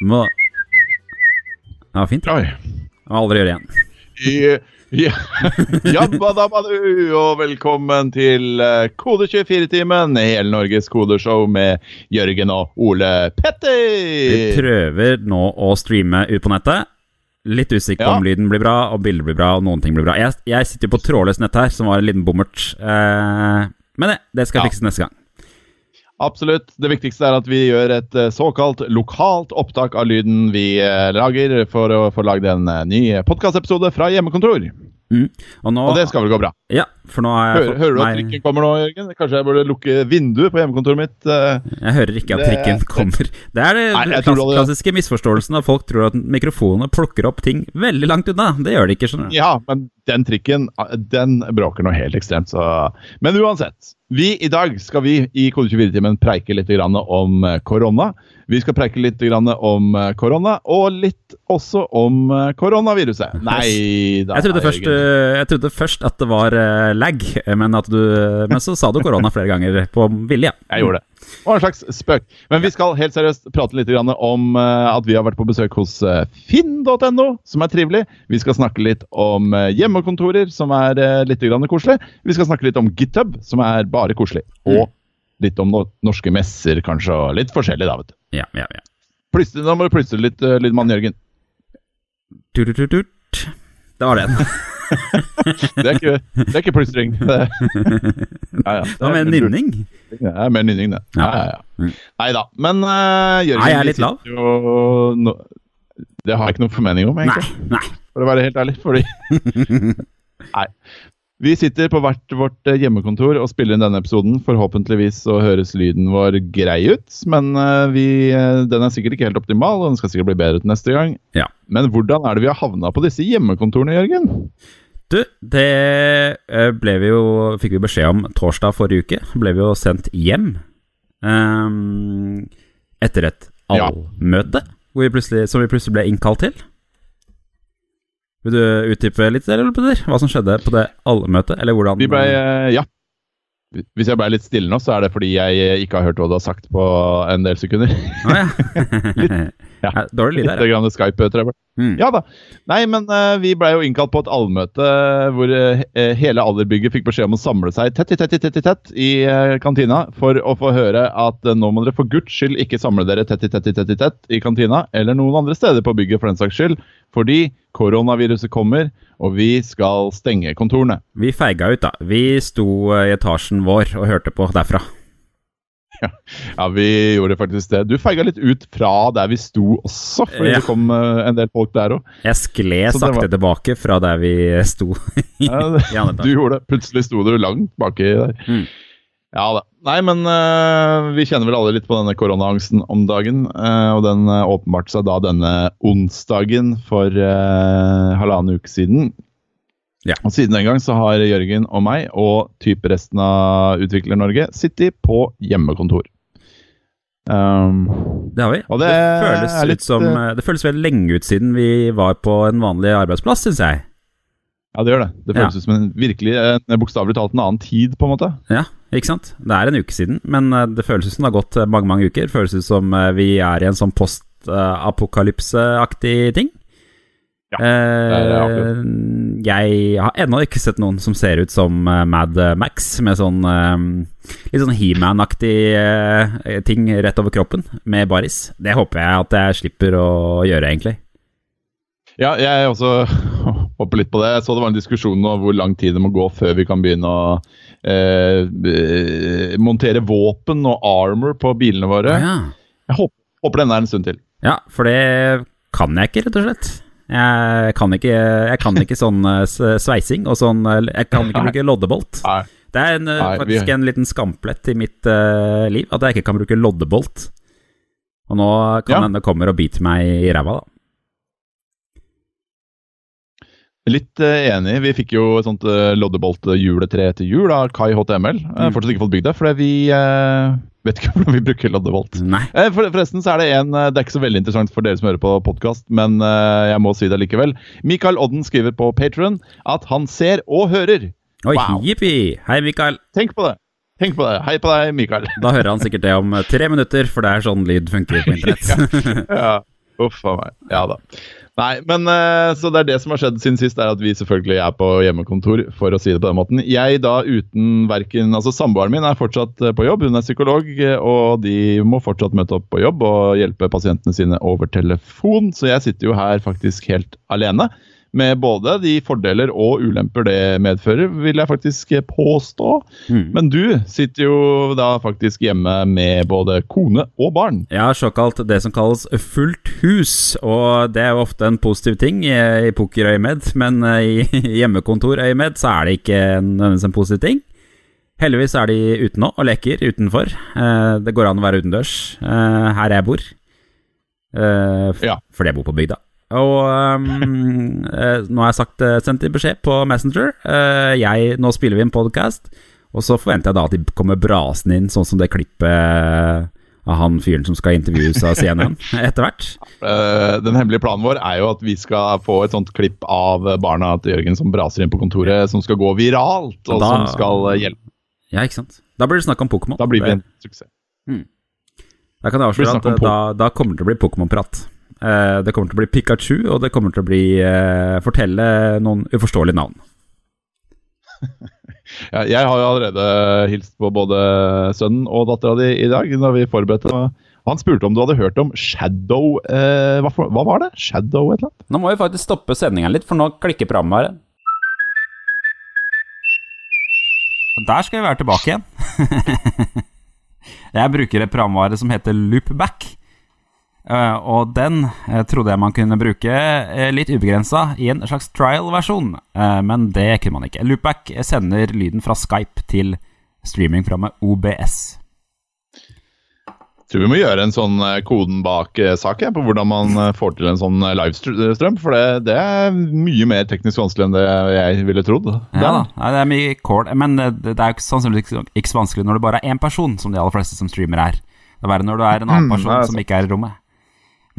Må Det var fint. Oi. Må aldri gjøre igjen. Ja, Jabbadabadu, og velkommen til eh, Kode24-timen, hele Norges kodeshow med Jørgen og Ole Vi prøver nå å streame ut på nettet. Litt usikker på Ja. om lyden blir bra, og bildet blir bra, og noen ting blir bra. Jeg, jeg sitter jo på trådløst nett her, som var en liten bommert. Eh, men det, det skal Ja. fikses neste gang. Absolutt. Det viktigste er at vi gjør et eh, såkalt lokalt opptak av lyden vi eh, lager, for å få lagd en eh, ny podkastepisode fra hjemmekontor. Mm. Og nå Og det skal vel gå bra. Ja, for nå har jeg Hører, hører du at trikken kommer nå, Jørgen? Kanskje jeg burde lukke vinduet på hjemmekontoret mitt? eh? Jeg hører ikke at trikken kommer. Det er tror klass, klassiske misforståelsen at folk tror at mikrofonene plukker opp ting veldig langt unna. Det gjør de ikke, skjønner du. Ja, men den trikken, eh, den bråker noe helt ekstremt, så Men uansett. Vi, I dag skal vi i Kode24-timen preike litt grann om eh, korona. Vi skal preike litt grann om korona, og litt også om koronaviruset. Nei da, Jeg trodde, først, jeg trodde først at det var lag, men, at du, men så sa du korona flere ganger på vilje. Jeg gjorde det. Det var en slags spøk. Men vi skal helt seriøst prate litt om eh, at vi har vært på besøk hos eh, finn.no, som er trivelig. Vi skal snakke litt om eh, hjemmekontorer, som er eh, litt koselig. Vi skal snakke litt om GitHub, som er bare koselig. Og litt om norske messer, kanskje, og litt forskjellig, da, vet du. Ja, ja, ja. Plystre, nå må du plystre litt, lydmann Jørgen. Tut-tut-tut. Det var den. Det er ikke, det er ikke plystring. Ja, ja. Var mer nynning. Det er mer nynning, det. Ja, ja, ja. Mm. Nei da. Men uh, Jørgen Nei, jeg er litt lav. Jo, no, det har jeg ikke noen formening om, Nei, egentlig. nei. For å være helt ærlig. Fordi Nei. Vi sitter på hvert vårt eh, hjemmekontor og spiller inn denne episoden. Forhåpentligvis så høres lyden vår grei ut, men eh, vi, den er sikkert ikke helt optimal, og den skal sikkert bli bedre til neste gang. Ja. Men hvordan er det vi har havna på disse hjemmekontorene, Jørgen? Du, det eh, ble vi jo Fikk vi beskjed om torsdag forrige uke. Ble vi jo sendt hjem um, etter et allmøte ja. som vi plutselig ble innkalt til. Vil du utdype litt, eller, Peder? Hva som skjedde på det allmøtet? Eller hvordan Vi ble eh, Ja. Hvis jeg ble litt stille nå, så er det fordi jeg eh, ikke har hørt hva du har sagt på en del sekunder. Ah, ja. Ja. Ja, Dårlig lyd Litt der. ja. grann Skype-trøbbel. Mm. Ja da. Nei, men uh, vi blei jo innkalt på et allmøte hvor uh, hele alderbygget fikk beskjed om å samle seg tett i tett i tett i tett i uh, kantina for å få høre at eh, nå må dere for guds skyld ikke samle dere tett i tett i tett i tett i kantina eller noen andre steder på bygget for den saks skyld, fordi koronaviruset kommer og vi skal stenge kontorene. Vi feiga ut, da. Vi sto eh, i etasjen vår og hørte på derfra. Ja, vi gjorde faktisk det. Du feiga litt ut fra der vi sto også, fordi Ja. det kom eh, en del folk der òg. Jeg skled sakte var- tilbake fra der vi sto. Ja, det, Du gjorde det. Plutselig sto du langt baki der. Mm. Ja da. Nei, men uh, vi kjenner vel alle litt på denne koronaangsten om dagen. Uh, og den uh, åpenbarte seg da denne onsdagen for halvannen uke siden. Ja. Og siden den gang så har Jørgen og meg og type resten av Utvikler-Norge sittet på hjemmekontor. Um, Det har vi. Og det, det føles litt, som eh, Det føles veldig lenge ut siden vi var på en vanlig arbeidsplass, syns jeg. ja, det gjør det. Det føles ut som en virkelig, en, bokstavelig talt en annen tid, på en måte. Ja, ikke sant? Det er en uke siden, men eh, det føles som det har gått eh, mange, mange uker. Det føles som eh, vi er i en sånn post-apokalypse-aktig ting. Ja, Eh, jeg har ennå ikke sett noen som ser ut som eh, Mad Max, med sånn eh, litt sånn He-Man-aktig eh, ting rett over kroppen, med baris. Det håper jeg at jeg slipper å gjøre, egentlig. Ja, jeg også håper litt på det. Jeg så det var en diskusjon om hvor lang tid det må gå før vi kan begynne å eh, eh, montere våpen og armor på bilene våre. Ja. Jeg håper, håper den er en stund til. ja, for det kan jeg ikke, rett og slett. Jeg kan ikke, jeg kan ikke sånn eh, sveising og sånn eh, Jeg kan ikke bruke loddebolt. Det er en, eh, vi- faktisk en liten skamplett i mitt uh, liv at jeg ikke kan bruke loddebolt. Og nå kan Ja. hende kommer og biter meg i ræva, da. Litt eh, enig. Vi fikk jo et sånt uh, loddebolt-juletre til jul av Kai HTML. Mm. fortsatt ikke fått bygd det, fordi vi eh, vet ikke hvordan vi bruker Loddevolt. Eh, For, forresten så er det en eh, Det er ikke så veldig interessant for dere som hører på podkast, men eh, jeg må si det likevel. Mikael Odden skriver på Patron at han ser og hører Oi, Wow. jippi! Hei, Mikael. Tenk på det. Tenk på det. Hei på deg, Mikael. Da hører han sikkert det om tre minutter, for det er sånn lyd funker på internett. ja. Uff a meg. Ja da. Nei, men eh, Så det er det som har skjedd siden sist, er at vi selvfølgelig er på hjemmekontor, for å si det på den måten. Jeg da uten verken Altså, samboeren min er fortsatt eh, på jobb, hun er psykolog, eh, og de må fortsatt møte opp på jobb og hjelpe pasientene sine over telefon, så jeg sitter jo her faktisk helt alene. Med både de fordeler og ulemper det medfører, vil jeg faktisk påstå. Mm. Men du sitter jo da faktisk hjemme med både kone og barn. Ja, såkalt det som kalles fullt hus, og det er jo ofte en positiv ting i, pokerøyemed, men eh, i hjemmekontorøyemed så er det ikke nødvendigvis en positiv ting. Heldigvis er de ute nå og leker utenfor. Eh, det går an å være utendørs eh, her jeg bor, Ja. fordi jeg bor på bygda. Og eh, nå har jeg sagt, eh, sendt dem beskjed på Messenger. Eh, jeg, nå spiller vi en podkast, og så forventer jeg da at de kommer brasende inn, sånn som det klippet av han fyren som skal intervjues av CNN etter hvert. Den hemmelige planen vår er jo at vi skal få et sånt klipp av barna til Jørgen som braser inn på kontoret, som skal gå viralt, og Da- som skal hjelpe. Ja, ikke sant? Da blir det snakk om Pokémon. Da blir vi en suksess. Da kan jeg avsløre at da, da kommer det til å bli Pokémon-prat. Eh, det kommer til å bli Pikachu, og det kommer til å bli eh, fortelle noen uforståelige navn. Ja, jeg har jo allerede hilst på både sønnen og dattera di i dag. da vi forberedte. Han spurte om du hadde hørt om Shadow eh, hva, for, hva var det? Shadow et eller annet? Nå må vi faktisk stoppe sendinga litt, for nå klikker programmet her. Der skal vi være tilbake igjen. jeg bruker et programvare som heter Loopback. Eh, og den eh, trodde jeg man kunne bruke uh, litt ubegrensa i en slags trial-versjon, eh, men det kunne man ikke. Loopback sender lyden fra Skype til streamingprogrammet OBS. Tror vi må gjøre en sånn eh, koden bak-sak på hvordan man eh, får til en sånn eh, livestrøm. For det, det er mye mer teknisk vanskelig enn det jeg ville trodd. Ja da, det er mye kål, men eh, det er sannsynligvis ikke- så vanskelig når det bare er én person, som de aller fleste som streamer er. Det er verre når du er en annen Mm, person er som ikke er i rommet.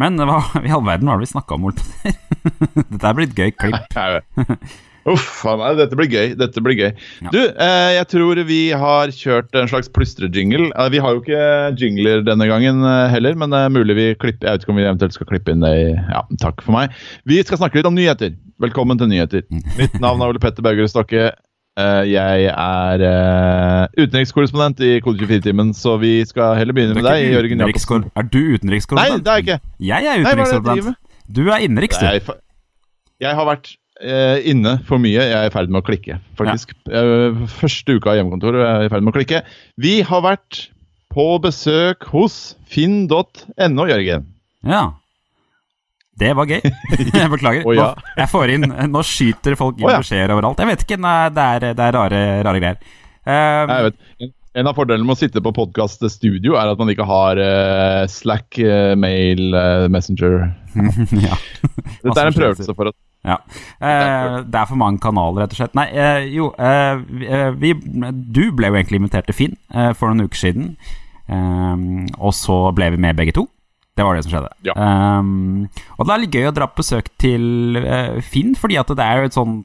Men hva i all verden var det vi snakka om, Olpen? Dette er blitt gøy klipp. Uff a meg, dette blir gøy. Dette blir gøy. Ja. Du, eh, jeg tror vi har kjørt en slags plystrejingle. Eh, vi har jo ikke jingler denne gangen eh, heller, men det er mulig vi klipper Jeg vet ikke om vi eventuelt skal klippe inn det i Ja, takk for meg. Vi skal snakke litt om nyheter. Velkommen til nyheter. Mitt navn er Ole Petter Baugerud Stokke. Eh, jeg er eh, utenrikskorrespondent i Kode 24-timen, så vi skal heller begynne med deg, Jørgen Jacobsen. Er du utenrikskorrespondent? Nei, det er jeg ikke. Jeg er er utenrikskorrespondent. Du er innenriks, du. Jeg, har vært eh, inne for mye. Jeg er i ferd med å klikke, faktisk. Eh, første uka av hjemmekontor er jeg i ferd med å klikke. Vi har vært på besøk hos finn.no, Jørgen. Ja. Det var gøy. Jeg beklager. Oh, ja. Nå, jeg får inn, nå skyter folk inn oh, ja. beskjeder overalt. Jeg vet ikke, nei, det er, det er rare, rare greier. Eh, Jeg vet, en- en av fordelene med å sitte på podkaststudio er at man ikke har uh, Slack, uh, mail, uh, Messenger ja. Dette er en prøvelse for oss. Ja. Eh, det er for mange kanaler, rett og slett. Nei, eh, jo eh, vi, eh, Du ble jo egentlig invitert til Finn eh, for noen uker siden. Eh, og så ble vi med begge to. Det var det som skjedde. Ja. Um, og det er litt gøy å dra på besøk til uh, Finn, fordi at det er jo et sånn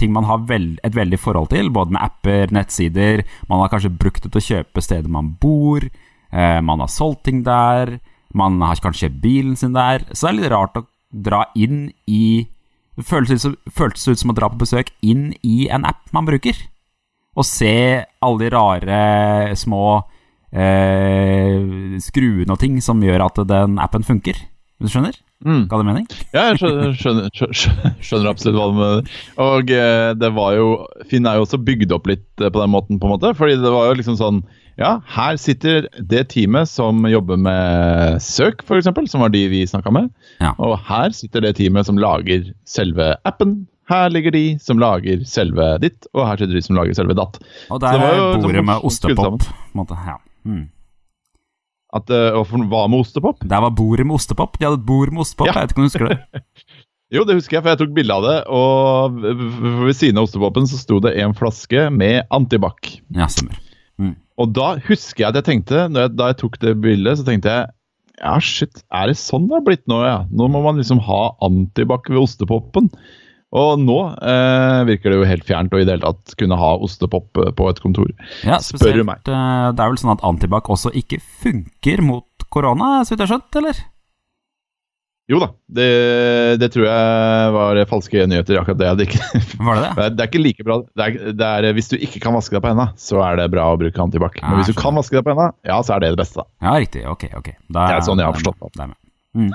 ting man har veld, et veldig forhold til, både med apper, nettsider. Man har kanskje brukt det til å kjøpe steder man bor. uh, man har solgt ting der. Man har kanskje kjøpt bilen sin der. Så det er litt rart å dra inn i Det føles ut som, føltes ut som å dra på besøk inn i en app man bruker. Og se alle de rare små eh, skruene og ting som gjør at den appen funker. Du skjønner? Mm. Ga det mening? Ja, jeg skjønner, skjønner, skjønner, absolutt hva du mener. Og eh, det var jo Finn er jo også bygd opp litt eh, på den måten, på en måte. Fordi det var jo liksom sånn Ja, her sitter det teamet som jobber med søk, f.eks., som var de vi snakka med. Ja. Og her sitter det teamet som lager selve appen. Her ligger de som lager selve ditt, og her sitter de som lager selve datt. Og der det var er bordet sånn med ostepop. på en måte. Ja. Mm. At, uh, hva med ostepop? Der var bordet med ostepop. De hadde et bord med ostepop. Ja. Jeg vet ikke om du husker det. Jo, det husker jeg, for jeg tok bilde av det. Og ved siden av ostepopen så sto det en flaske med antibac. Ja, stemmer. Og da husker jeg at jeg tenkte, når jeg, da jeg tok det bildet, så tenkte jeg ja, shit, er det sånn det har blitt nå, ja? Nå må man liksom ha antibac ved ostepopen. Og nå eh, virker det jo helt fjernt å i det hele tatt kunne ha ostepop eh, på et kontor. Ja, Spør spesielt, du meg. eh, Det er vel sånn at antibac også ikke funker mot korona, så vidt jeg har skjønt, eller? Jo da, det, det tror jeg var falske nyheter. akkurat det. Det ikke, Var det det? det er- ikke like bra. Det er, det er, hvis du ikke kan vaske deg på hendene, så er det bra å bruke antibac. Men hvis du kan vaske deg på hendene, ja, så er det det beste. da. Ja, riktig. Ok, ok. Da, Det er sånn jeg har forstått med. Mm.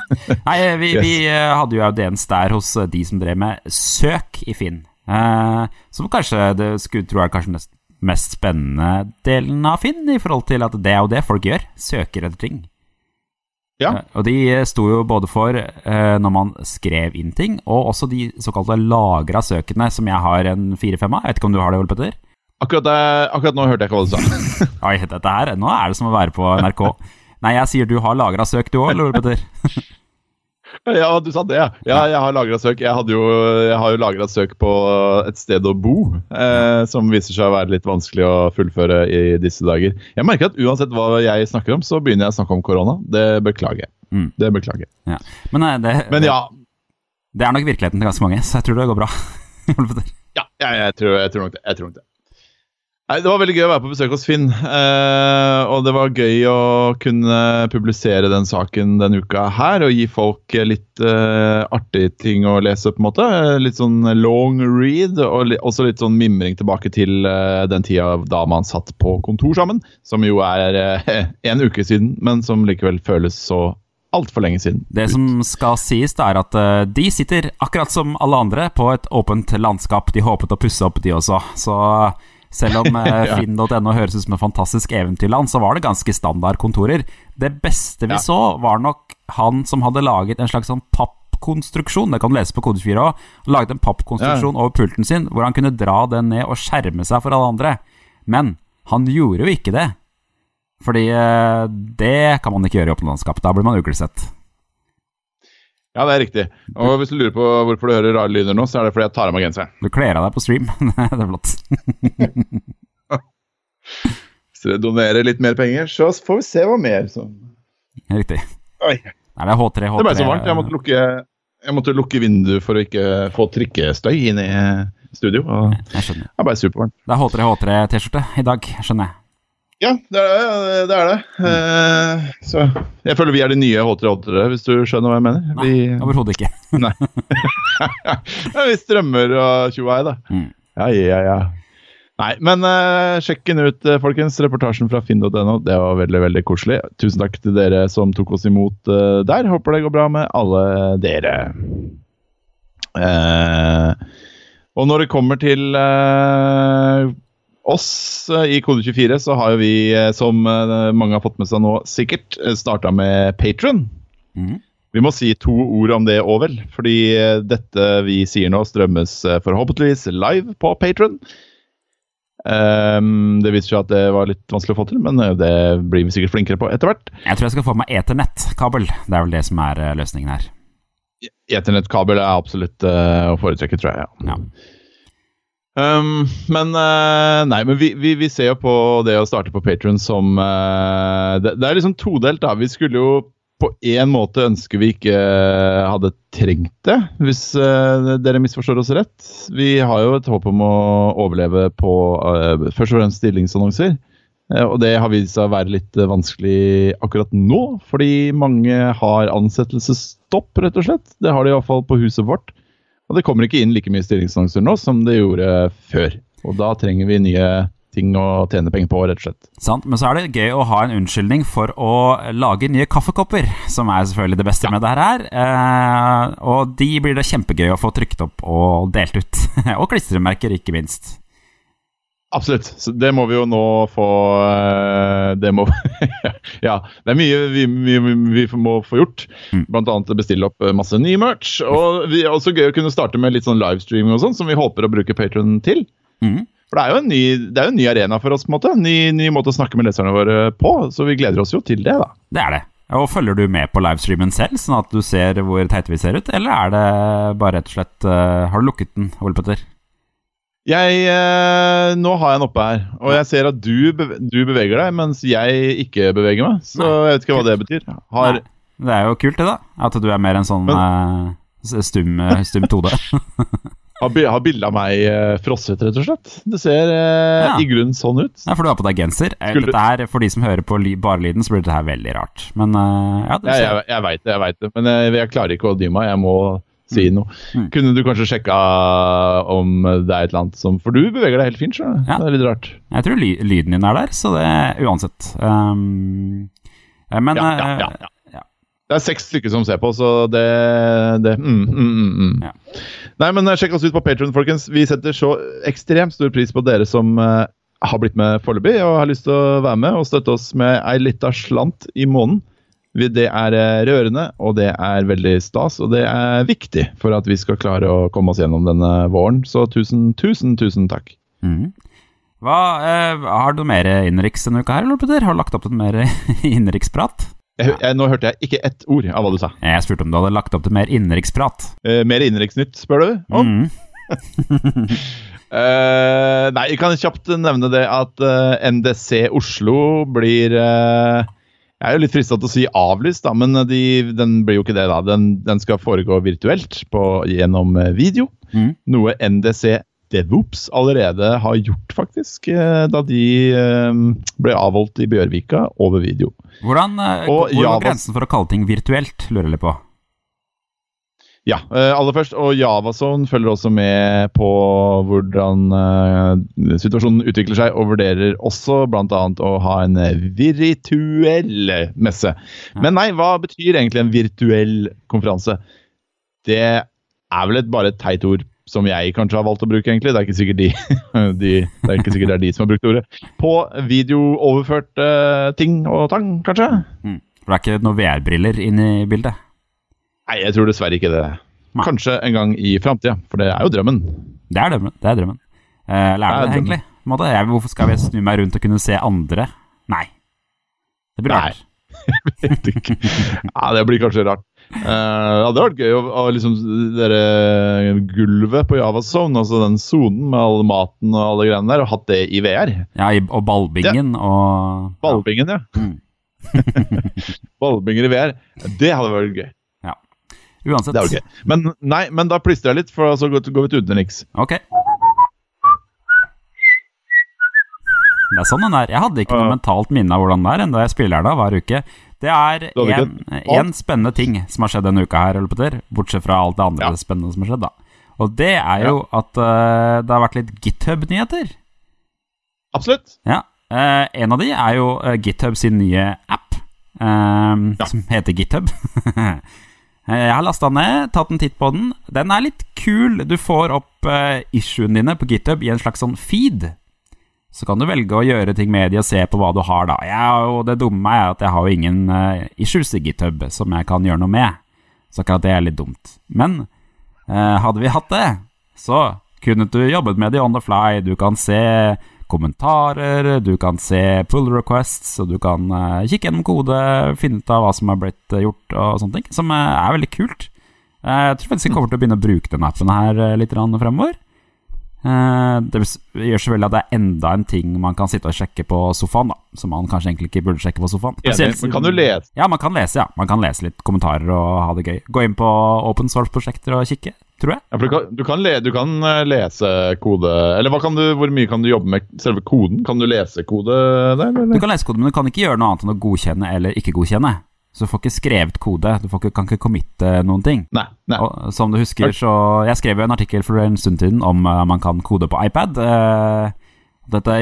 Nei, vi, vi eh, hadde jo audiens der hos eh, de som drev med søk i Finn. Eh, som kanskje det skulle tro er kanskje mest, mest spennende delen av Finn, i forhold til at det er jo det folk gjør. Søker etter ting. Ja. Eh, Og de sto jo både for eh, når man skrev inn ting, og også de såkalte lagra søkene, som jeg har en fire-fem av. Jeg vet ikke om du har det, Ole Petter? Akkurat, akkurat nå hørte jeg ikke hva du sa. Oi, dette her, nå er det som å være på NRK. Nei, jeg sier du har lagra søk du òg, Ole Petter. Ja, du sa det, ja. jeg har lagra søk. Jeg, jo, jeg har jo lagra søk på et sted å bo, eh, som viser seg å være litt vanskelig å fullføre i disse dager. Jeg merker at uansett hva jeg snakker om, så begynner jeg å snakke om korona. Det beklager jeg. Mm. Det beklager jeg. Ja. Men, eh, det, Men ja, det er nok virkeligheten til ganske mange, så jeg tror det går bra. Ja jeg, jeg, tror, jeg tror det. Jeg tror nok det. Nei, Det var veldig gøy å være på besøk hos Finn. Eh, og det var gøy å kunne publisere den saken denne uka her og gi folk litt eh, artige ting å lese, på en måte. Litt sånn long read, og li også litt sånn mimring tilbake til eh, den tida da man satt på kontor sammen. Som jo er eh, en uke siden, men som likevel føles så altfor lenge siden. Det som skal sies, det er at eh, de sitter akkurat som alle andre på et åpent landskap. De håpet å pusse opp, de også. Så selv om eh, Ja. finn.no høres ut som et fantastisk eventyrland, så var det ganske standard kontorer. Det beste vi Ja. så, var nok han som hadde laget en slags sånn pappkonstruksjon. Det kan du lese på Kode24 òg. Laget en pappkonstruksjon over pulten sin, hvor han kunne dra den ned og skjerme seg for alle andre. Men han gjorde jo ikke det. Fordi eh, det kan man ikke gjøre i åpne landskap. Da blir man uglesett. Ja, det er riktig. Og hvis du lurer på hvorfor du hører rare lyder nå, så er det fordi jeg tar av meg genseren. Du kler av deg på stream. det er flott. Hvis dere donerer litt mer penger, så får vi se hva mer som Riktig. Oi. Nei, det er H3, H3 Det ble så varmt. Jeg måtte lukke, jeg måtte lukke vinduet for å ikke få trikkestøy inn i studio. Og Jeg skjønner. det er bare supervarmt. Det er H3, H3-T-skjorte i dag, skjønner jeg. Ja, det er det. det, er det. Eh, så jeg føler vi er de nye H3H3, hvis du skjønner hva jeg mener. Nei, Vi, overhodet ikke. Nei. vi strømmer og tjoei, da. Mm. Ja, ja, ja. Nei, men uh, sjekk den ut, eh, folkens. Reportasjen fra finn.no. Det var veldig veldig koselig. Tusen takk til dere som tok oss imot uh, der. Håper det går bra med alle dere. Eh, og når det kommer til eh, oss eh, i Kode24, så har jo vi, eh, som eh, mange har fått med seg nå, sikkert starta med Patron. Mm. Vi må si to ord om det òg, vel. Fordi dette vi sier nå, strømmes forhåpentligvis live på Patron. Um, det viser seg at det var litt vanskelig å få til, men det blir vi sikkert flinkere på etter hvert. Jeg tror jeg skal få meg Ethernet-kabel. Det er vel det som er løsningen her. Eternettkabel er absolutt uh, å foretrekke, tror jeg. ja. Ja. Um, men uh, nei, men vi, vi, vi ser jo på det å starte på Patron som uh, det, det er liksom todelt, da. Vi skulle jo på en måte ønske vi ikke hadde trengt det, hvis eh, dere misforstår oss rett. Vi har jo et håp om å overleve på først og fremst stillingsannonser. Og det har vist seg å være litt vanskelig akkurat nå, fordi mange har ansettelsesstopp, rett og slett. Det har de iallfall på huset vårt. Og det kommer ikke inn like mye stillingsannonser nå som det gjorde før. Og da trenger vi nye ting å tjene penger på, rett og slett. Sant? Men så er det gøy å ha en unnskyldning for å lage nye kaffekopper, som er selvfølgelig det beste med det her. Eh, og de blir det kjempegøy å få trykt opp og delt ut. og klistremerker, ikke minst. Absolutt. Så det må vi jo nå få eh, Det må Ja. Det er mye vi, vi, vi må få gjort. Mm. Blant annet bestille opp eh, masse ny merch. Og vi er også gøy å kunne starte med litt sånn livestreaming og sånn, som vi håper å bruke Patron til. Mm. For det er jo en ny, det er jo en ny arena for oss, på en måte. Ny, ny måte å snakke med leserne våre på. Så vi gleder oss jo til det, da. Det er det. Og Følger du med på livestreamen selv, sånn at du ser hvor teite vi ser ut? Eller er det bare rett og slett uh, Har du lukket den, Ole Petter? Jeg, eh, nå har jeg den oppe her, og jeg ser at du, beve du beveger deg, mens jeg ikke beveger meg. Så Nei. jeg vet ikke hva det betyr. Har, Det er jo kult, det, da. At du er mer en sånn eh, stum, eh, stum tode. Har, bildet har bilde av meg eh, frosset, rett og slett. Det ser eh, Ja. i grunnen sånn ut. Ja, for du har på deg genser. Eh, Skulle- Dette er, For de som hører på bare lyden, så blir dette her veldig rart. Men ja, det Jeg, ser jeg, jeg veit det, jeg vet det. Men jeg, jeg klarer ikke å dy meg. Jeg må si noe. Mm. Kunne du kanskje sjekka om det er et eller annet som For du beveger deg helt fint, du. Ja. Det er litt rart. Jeg tror ly lyden din er der, så det uansett. Um, eh, men Ja, ja, eh, ja, ja. Det er seks stykker som ser på, så det, det mm, mm, mm, mm. Ja. Nei, men eh, Sjekk oss ut på Patreon, folkens. Vi setter så ekstremt stor pris på dere som uh, har blitt med foreløpig og har lyst til å være med og støtte oss med ei lita slant i måneden. Vi- Det er eh, rørende, og det er veldig stas, og det er viktig for at vi skal klare å komme oss gjennom denne våren. Så tusen, tusen, tusen takk. Mm. Hva, eh, Har du mer innenriks denne uka her, eller Peter? Har du lagt opp til mer innenriksprat? Jeg, jeg, nå hørte jeg ikke ett ord av hva du sa. Jeg spurte om du hadde lagt opp til mer innenriksprat. Eh, mer innenriksnytt, spør du? om? Mm. Eh, nei, jeg kan kjapt nevne det at eh, NDC Oslo blir eh, Jeg er jo litt frista til å si avlyst, da, men de, den blir jo ikke det. da. Den, den skal foregå virtuelt på, gjennom eh, video. Mm. Noe NDC DevOps allerede har gjort, faktisk. eh, da de eh, ble avholdt i Bjørvika over video. Hvordan, eh, hvor går grensen for å kalle ting virtuelt, lurer jeg på. Ja, eh, aller først. Og Javazone følger også med på hvordan eh, situasjonen utvikler seg, og vurderer også bl.a. å ha en virtuell messe. Men nei, hva betyr egentlig en virtuell konferanse? Det er vel et, bare et teit ord som jeg kanskje har valgt å bruke, egentlig. Det er ikke sikkert de, de, det er ikke sikkert det er de som har brukt ordet. På videooverførte ting og tang, kanskje? Mm. For det er ikke noen VR-briller inne i bildet. Nei, jeg tror dessverre ikke det. Nei. Kanskje en gang i framtida, for det er jo drømmen. Det er drømmen. Det er drømmen. Eh, eller er det Det egentlig? Jeg, hvorfor skal vi snu meg rundt og kunne se andre? Nei. Det blir Nei. rart. Vet ikke. ja, det blir kanskje rart. Eh, det hadde vært gøy å, å liksom dere gulvet på Javazone, altså den sonen med all maten og alle greiene der, og hatt det i VR. Ja, og ballbingen og Ballbingen, ja. Mm. Ballbinger i VR. Det hadde vært gøy. Uansett. Vært. Men nei, men da plystrer jeg litt, for så går vi til utenriks. Ok. Det er sånn den er. Jeg hadde ikke noe Ja. mentalt minne av hvordan det er enda jeg spiller da hver uke. Det er én en, spennende ting som har skjedd denne uka her, eller Petter, bortsett fra alt det andre Ja. spennende som har skjedd. da. Og det er jo at uh, det har vært litt GitHub-nyheter. Absolutt. Ja. Uh, en av de er jo uh, GitHub sin nye app, eh, Ja. som heter GitHub. Eh, Jeg har lasta ned, tatt en titt på den. Den er litt kul. Du får opp uh, issuene dine på GitHub i en slags sånn feed. Så kan du velge å gjøre ting med de og se på hva du har, da. Jeg, og det dumme er at jeg har jo ingen uh, issues i GitHub som jeg kan gjøre noe med. Så akkurat det er litt dumt. Men uh, hadde vi hatt det, så kunne du jobbet med det on the fly. Du kan se kommentarer, du kan se pull requests, og du kan eh, kikke gjennom kode, finne ut av hva som har blitt eh, gjort og sånne ting, som eh, er veldig kult. Jeg tror faktisk jeg kommer til å begynne å bruke den appen her litt fremover. Det gjør selvfølgelig at det er enda en ting man kan sitte og sjekke på sofaen, da, som man kanskje egentlig ikke burde sjekke på sofaen. Enig. Men kan du lese? Ja, man kan lese, ja. Man kan lese litt kommentarer og ha det gøy. Gå inn på open source-prosjekter og kikke, tror jeg. Ja, du kan, du kan, le, du kan eh, lese kode Eller du, hvor mye kan du jobbe med selve koden? Kan du lese kode der? Du kan lese kode, men du kan ikke gjøre noe annet enn å godkjenne eller ikke godkjenne. Så du får ikke skrevet kode. Du får ikke, kan ikke committe noen ting. Nei. nei. Og som du husker, så Jeg skrev jo en artikkel for en stund siden om uh, man kan kode på iPad. Uh, dette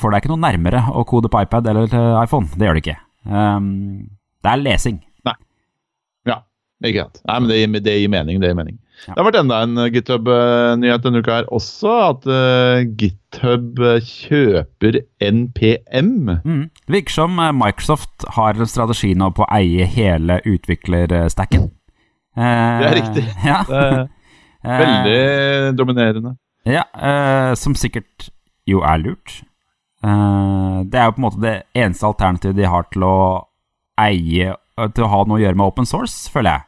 får deg ikke noe nærmere å kode på iPad eller iPhone. Det gjør det ikke. Um, det er lesing. Ja, ikke sant. Nei, men det gir, det gir mening. Det gir mening. Det har vært enda en eh, GitHub-nyhet denne uka her også, at uh, GitHub eh, kjøper NPM. Mm. Det virker som Microsoft har en strategi nå på å eie hele utviklerstacken. Uh, Det er riktig. Ja. Det er veldig dominerende. Ja, uh, som sikkert jo er lurt. Eh, det er jo på en måte det eneste alternativet de har til å eie Til å ha noe å gjøre med open source, føler jeg.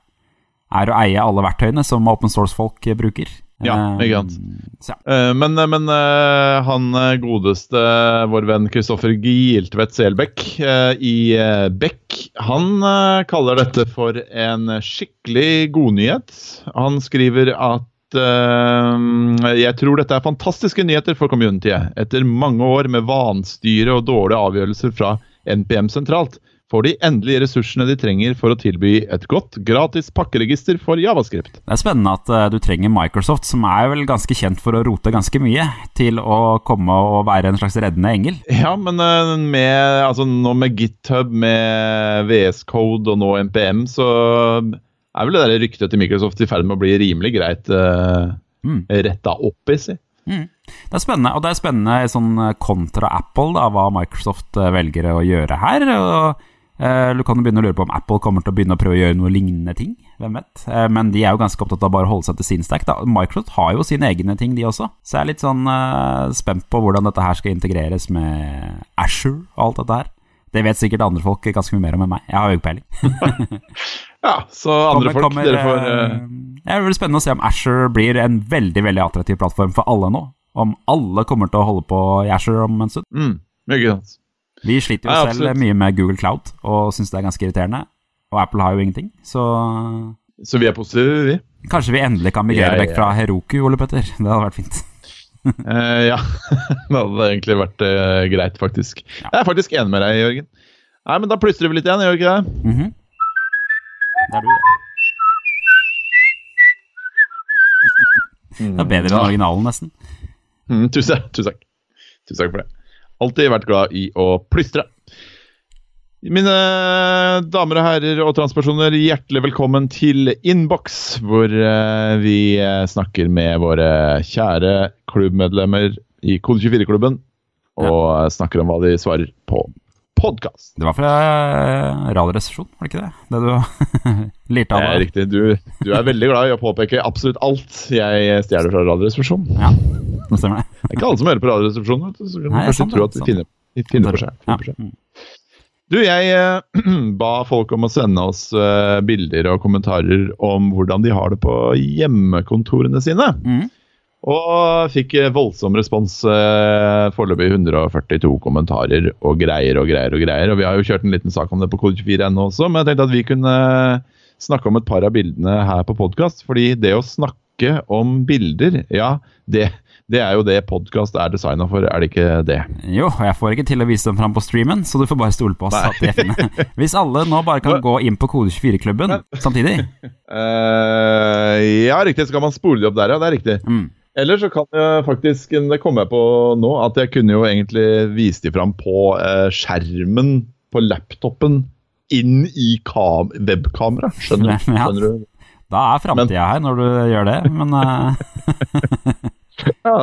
Er å eie alle verktøyene som open source-folk bruker. Ja, Eh, ikke sant. ja. Eh, Men, men eh, han eh, godeste, vår venn Kristoffer Giltvedt Selbekk eh, i eh, Beck, han eh, kaller dette for en skikkelig godnyhet. Han skriver at eh, Jeg tror dette er fantastiske nyheter for communityet. Etter mange år med vanstyre og dårlige avgjørelser fra NPM sentralt, får de endelig ressursene de trenger for å tilby et godt, gratis pakkeregister for Javascript. Det er spennende at uh, du trenger Microsoft, som er vel ganske kjent for å rote ganske mye, til å komme og være en slags reddende engel. Ja, men uh, med, altså, nå med GitHub, med VS Code og nå MPM, så er vel det der ryktet til Microsoft i ferd med å bli rimelig greit uh, mm. retta opp i, si. Mm. Det er spennende, og det er spennende sånn kontra Apple, da, hva Microsoft velger å gjøre her. og Eh, du kan jo begynne å lure på om Apple kommer til å begynne å prøve å gjøre noe lignende ting. Hvem vet? Eh, men de er jo ganske opptatt av bare å holde seg til sin stack. Da. Microsoft har jo sine egne ting, de også. Så jeg er litt sånn uh, spent på hvordan dette her skal integreres med Asher og alt dette her. Det vet sikkert andre folk ganske mye mer om enn meg. Jeg har jo ikke peiling. ja, så andre kommer, folk kommer, dere får uh... Det veldig spennende å se om Asher blir en veldig veldig attraktiv plattform for alle nå. Om alle kommer til å holde på i Asher om en stund. Mm, mye sant. Vi sliter jo ja, selv mye med Google Cloud og syns det er ganske irriterende. Og Apple har jo ingenting, så Så vi er positive, vi. Kanskje vi endelig kan migrere ja, vekk fra Heroku, Ole Petter. Det hadde vært fint. uh, ja, det hadde egentlig vært uh, greit, faktisk. Ja. Jeg er faktisk enig med deg, Jørgen. Nei, men da plystrer vi litt igjen, gjør vi ikke det? Mm -hmm. Det er du, det. Det er bedre enn originalen, nesten. Mm, tusen, tusen takk. Tusen takk for det. Alltid vært glad i å plystre. Mine damer og herrer og transpersoner, hjertelig velkommen til Innboks, hvor eh, vi eh, snakker med våre kjære klubbmedlemmer i Kode24-klubben. Og snakker om hva de svarer på podkast. Det var fra Radioresepsjonen, var det ikke det? Det du lirte av? Det er riktig. Du, du, er veldig glad i å påpeke absolutt alt jeg stjeler fra Radioresepsjonen. Ja, det stemmer det. Det er ikke alle som hører på Radioresepsjonen. Så kan Nei, kanskje tro at de finner, de finner på seg. Ja. Mm. Du, jeg eh, ba folk om å sende oss eh, bilder og kommentarer om hvordan de har det på hjemmekontorene sine. Mm. Og fikk voldsom respons. Uh, Foreløpig 142 kommentarer og greier og greier og greier. Og vi har jo kjørt en liten sak om det på Kode24.no også, men jeg tenkte at vi kunne snakke om et par av bildene her på podkast. Fordi det å snakke om bilder, ja, det, det er jo det podkast er designa for, er det ikke det? Jo, og jeg får ikke til å vise dem fram på streamen, så du får bare stole på oss. at er fine. Hvis alle nå bare kan gå inn på Kode24-klubben samtidig uh, Ja, riktig. Så kan man spole de opp der, ja. Det er riktig. Mm. Eller så kan jeg faktisk, det kommer jeg på nå, at jeg kunne jo egentlig vist de fram på eh, skjermen på laptopen inn i webkamera. Skjønner, skjønner, du? Da er framtida her når du gjør det, men uh... Ja,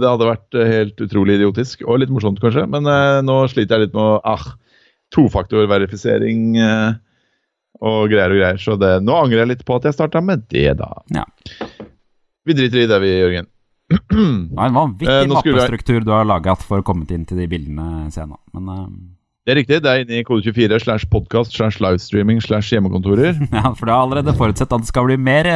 det hadde vært helt utrolig idiotisk, og litt morsomt kanskje. Men uh, nå sliter jeg litt med ah, tofaktorverifisering uh, og greier og greier. Så det, nå angrer jeg litt på at jeg starta med det, da. Ja. Vi driter i det, vi, Jørgen. Det er en vanvittig eh, mappestruktur du har laga for å komme inn til de bildene senere. Men uh... Det er riktig. Det er inne i kode 24 slash podkast slash livestreaming slash hjemmekontorer. Ja, for du har allerede forutsett at det skal bli mer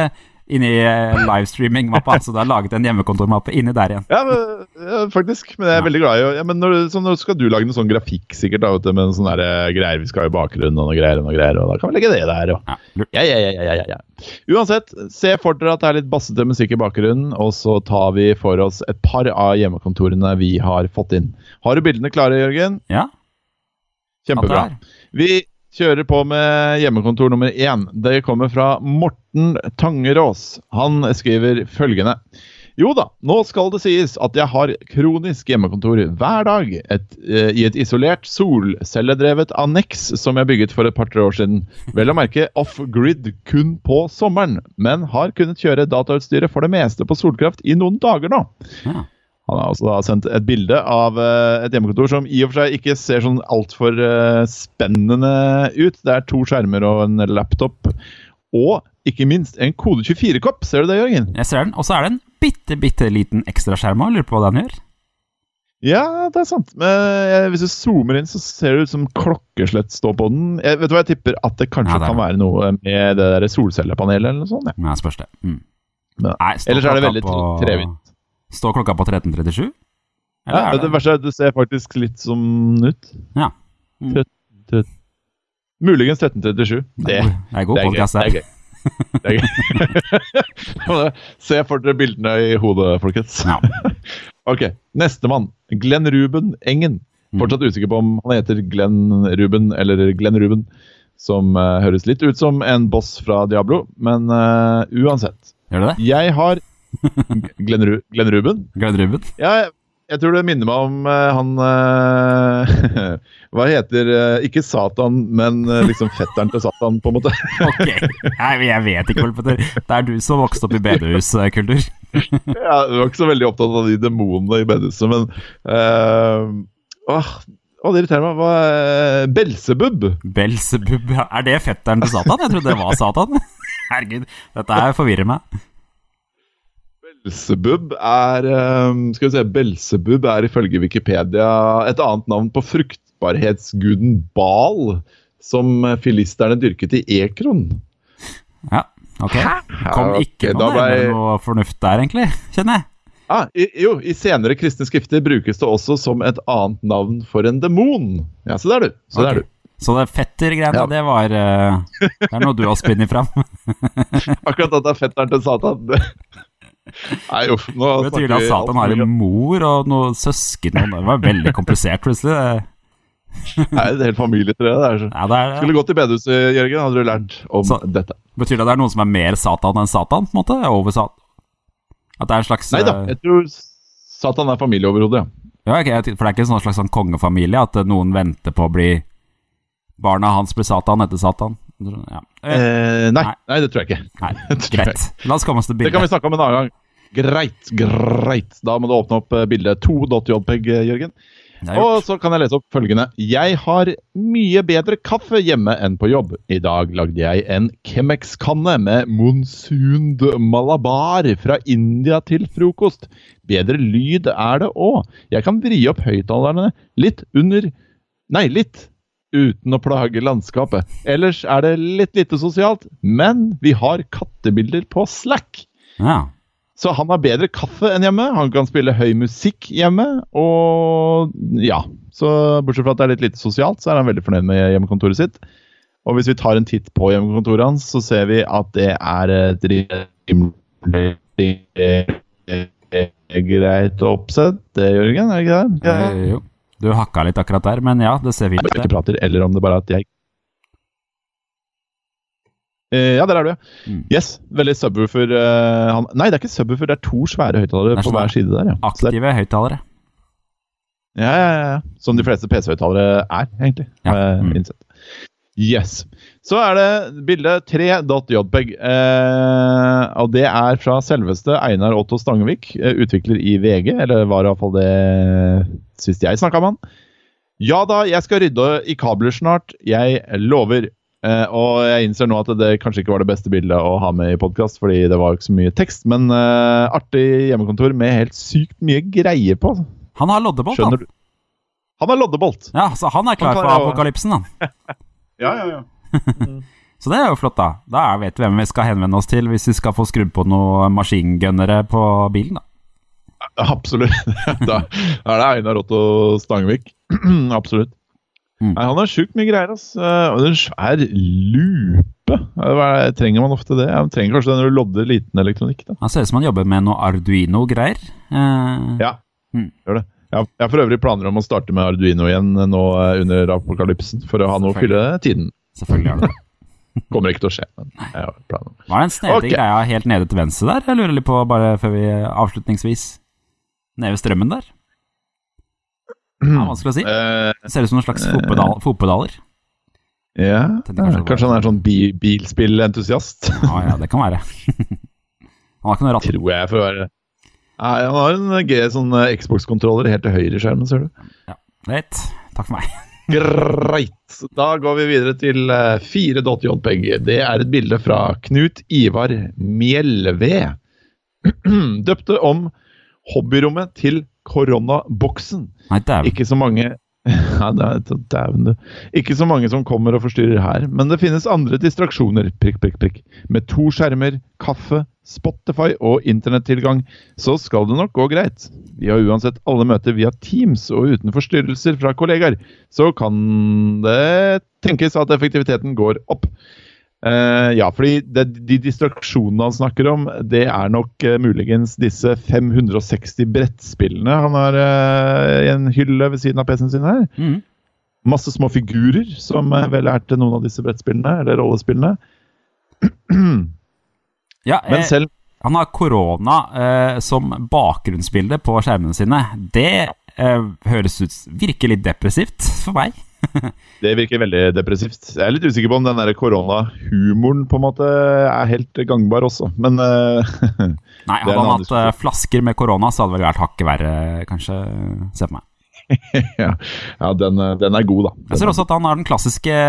inni eh, livestreaming-mappa. så du har laget en hjemmekontormappe inni der igjen. Ja, men, ja, faktisk. Men jeg er ja. veldig glad i ja, men når, så når skal du lage noe sånn grafikk sikkert da, vet du, med sånne der, greier vi skal ha i bakgrunnen, og noe greier, og noe greier, og da kan vi legge det der. Og. Ja, ja, ja, ja, ja, ja. Uansett, se for dere at det er litt bassete musikk i bakgrunnen, og så tar vi for oss et par av hjemmekontorene vi har fått inn. Har du bildene klare, Jørgen? Ja. Kjempebra. Vi kjører på med hjemmekontor nummer én. Det kommer fra Morten Tangerås. Han skriver følgende. Jo da, nå skal det sies at jeg har kronisk hjemmekontor hver dag et, eh, i et isolert, solcelledrevet anneks som jeg bygget for et par-tre år siden. Vel å merke off-grid kun på sommeren, men har kunnet kjøre datautstyret for det meste på solkraft i noen dager nå. Ja. Han har også da sendt et bilde av uh, et hjemmekontor som i og for seg ikke ser sånn altfor uh, spennende ut. Det er to skjermer og en laptop. Og ikke minst en kode 24-kopp. Ser du det, Jørgen? Jeg ser den. Og så er det en bitte, bitte liten ekstraskjerm òg. Lurer på hva den gjør. Ja, det er sant. Men eh, hvis du zoomer inn, så ser det ut som klokkeslett står på den. Jeg, vet du hva, jeg tipper at det kanskje ja, det kan være noe med det der solcellepanelet eller noe sånt. Ja, ja spørs det. Mm. Nei, ellers er det veldig på... trevint. Står klokka på 13.37? Ja, det? det verste er at det ser faktisk litt som ut. Ja. Mm. 13, 13. Muligens 13.37. Det, det, er god podkast her. Det er gøy. Se for dere bildene i hodet, folkens. Ja. Ok, Nestemann. Glenn Ruben Engen. Fortsatt usikker på om han heter Glenn Ruben eller Glenn Ruben. Som uh, høres litt ut som en boss fra Diablo, men uh, uansett. Gjør det det? Jeg har Glenn, Ru Glenn Ruben. Glenn Ruben? Ja, jeg tror det minner meg om uh, han uh, Hva heter uh, Ikke Satan, men liksom fetteren til Satan, på en måte. Ok. Nei, jeg vet ikke, Petter. Det er du som vokste opp i bedehuskultur. Ja, du var ikke så veldig opptatt av de demonene i bedehuset, men Åh, å, det irriterer meg. Hva Belsebub? Belsebub, ja. Er det fetteren til Satan? Jeg trodde det var Satan. Herregud, dette her forvirrer meg. Belsebub er eh, Skal vi se Belsebub er ifølge Wikipedia et annet navn på fruktbarhetsguden Bal, som filisterne dyrket i Ekron. Ja, ok. Kom Ja, ikke noe nærmere noe fornuft der, egentlig, kjenner jeg. Ah, i, jo, I senere kristne skrifter brukes det også som et annet navn for en demon. Ja, Så der, du. Så der, du. Så det fetter-greiene, Ja. det var eh, Det er noe du har spunnet fram. Akkurat at det er fetteren til Satan. det- Nei, uff. Nå Betyr snakker det at Satan har en mor og noen søsken? Det var veldig komplisert, plutselig. Det- Nei, det er helt familietre. Det er så. Ja, det er, Skulle gått i bedehuset, Jørgen, hadde du lært om Så- dette. betyr det at det er noen som er mer Satan enn Satan? på en måte? Over Satan? At det er en slags Nei da, eh, jeg tror Satan er familieoverhodet, ja. Ja, okay, For det er ikke en sånn slags sånn kongefamilie at eh, noen venter på å bli Barna hans blir Satan etter Satan? Ja. Eh, nei, Nei. nei, det tror jeg ikke. Nei, det greit. La oss komme oss til Det kan vi snakke om en annen gang. Greit, greit. Da må du åpne opp eh, bildet 2.jpg, Jørgen. Og så kan jeg lese opp følgende. Jeg har mye bedre kaffe hjemme enn på jobb. I dag lagde jeg en Chemex-kanne med monsund Malabar fra India til frokost. Bedre lyd er det òg. Jeg kan vri opp høyttalerne litt under Nei, litt uten å plage landskapet. Ellers er det litt lite sosialt, men vi har kattebilder på Slack. Ja. Så han har bedre kaffe enn hjemme, han kan spille høy musikk hjemme, og ja. Så bortsett fra at det er litt lite sosialt, så er han veldig fornøyd med hjemmekontoret sitt. Og hvis vi tar en titt på hjemmekontoret hans, så ser vi at det er et rimelig eh, greit oppsett. Det, Jørgen, er det ikke det? Ja. Eh. Du hakka litt akkurat der, men ja, det ser fint Jeg ut. ikke det. prater, eller om det bare er at jeg Eh, Ja, der er du, ja. Mm. Yes, veldig subwoofer Uh, han... Nei, det er ikke subwoofer, det er to svære høyttalere er på sånn hver side der. ja. Det Aktive høyttalere. Ja, ja, ja. Som de fleste PC-høyttalere er, egentlig. Ja, mm. Yes. Så er det bilde 3.jpg. Eh, og det er fra selveste Einar Otto Stangevik, eh, utvikler i VG. Eller var i hvert fall det sist jeg snakka med han. Ja da, jeg skal rydde i kabler snart. Jeg lover. Eh, og jeg innser nå at det kanskje ikke var det beste bildet å ha med i podkast, fordi det var ikke så mye tekst. Men eh, artig hjemmekontor med helt sykt mye greier på. Han har loddebolt, Skjønner han. du? Han har loddebolt. Ja, så han er klar Han for apokalypsen, han. Ja, ja, ja. Så det er jo flott, da. Da vet vi hvem vi skal henvende oss til hvis vi skal få skrudd på noen maskingunnere på bilen, da. Absolutt. da er det Einar Otto Stangvik. Absolutt. Mm. Nei, han har sjukt mye greier. ass. det Og en svær lupe. Eh, er, trenger man ofte det? Man trenger kanskje det du lodder liten elektronikk. da. Han ser ut som han jobber med noe Arduino-greier. Eh, Ja, Mm. gjør det. Jeg har for øvrig planer om å starte med Arduino igjen nå eh, under apokalypsen, for å ha noe å fylle tiden. Selvfølgelig har du det. Kommer ikke til å skje, men jeg har planer om det. Er snedig okay. greia helt nede til venstre der? Jeg lurer litt på, bare før vi avslutningsvis Nede ved strømmen der? Ja, vanskelig å si. Eh, Det ser ut som noen slags fotpedaler. fotpedaler. ja, kanskje kanskje han er sånn bi bilspillentusiast. Ja, ja, det kan være. Han har ikke noe ratt. Tror jeg, for å være Nei, Han har en G sånn eh, Xbox-kontroller helt til høyre i skjermen, ser du. Ja, Greit. Takk for meg. Greit. Da går vi videre til eh, 4.jpg. Det er et bilde fra Knut Ivar Mjelve. Døpte om hobbyrommet til koronaboksen. Ikke så mange ja, det dæven det. Ikke så mange som kommer og forstyrrer her, men det finnes andre distraksjoner, prikk, prikk, prikk. Med to skjermer, kaffe, Spotify og internettilgang, så skal det nok gå greit. Vi har uansett alle møter via Teams og uten forstyrrelser fra kollegaer, så kan det tenkes at effektiviteten går opp. Eh, ja, fordi det, de distraksjonene han snakker om, det er nok uh, muligens disse 560 brettspillene han har uh, i en hylle ved siden av PC-en sin her. Mm. Masse små figurer som vel er til noen av disse brettspillene, eller rollespillene. Ja, Men selv han har korona som bakgrunnsbilde på skjermene sine. Det høres ut Virker litt depressivt for meg. Det virker veldig depressivt. Jeg er litt usikker på om den koronahumoren på en måte er helt gangbar også, men eh, Nei, hadde han hatt eh, flasker med korona, så hadde det vel vært hakket verre, kanskje. Se på meg. ja, ja den, eh, den er god, da. Jeg ser også at han har den klassiske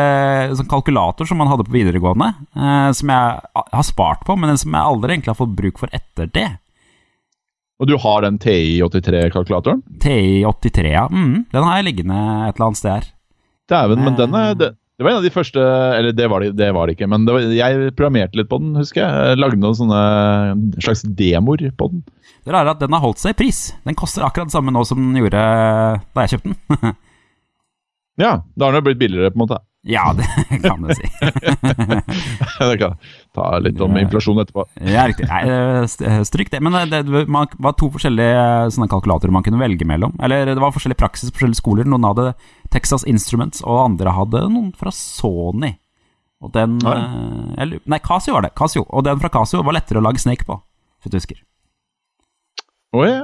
sånn kalkulator som han hadde på videregående, eh, som jeg har spart på, men som jeg aldri egentlig har fått bruk for etter det. Og du har den TI83-kalkulatoren? TI83, ja. Mm, den har jeg liggende et eller annet sted her. Dæven, men den er det, det var en av de første Eller det var det, det, var det ikke, men det var, jeg programmerte litt på den, husker jeg lagde noen sånne slags demoer på den. Det rare er at den har holdt seg i pris. Den koster akkurat det samme nå som den gjorde da jeg kjøpte den. Ja, da har den jo blitt billigere, på en måte. Ja, det kan du si. det kan ta litt om inflasjon etterpå. Ja, riktig. Nei, eh, st- stryk det. Men det var to forskjellige eh, kalkulatorer man kunne velge mellom. Eller det var forskjellig praksis på forskjellige skoler. Noen hadde Texas Instruments, og andre hadde noen fra Sony. Og den Oi. eh, Nei, Casio var det. Casio. Og den fra Casio var lettere å lage Snake på, hvis du husker. Å ja.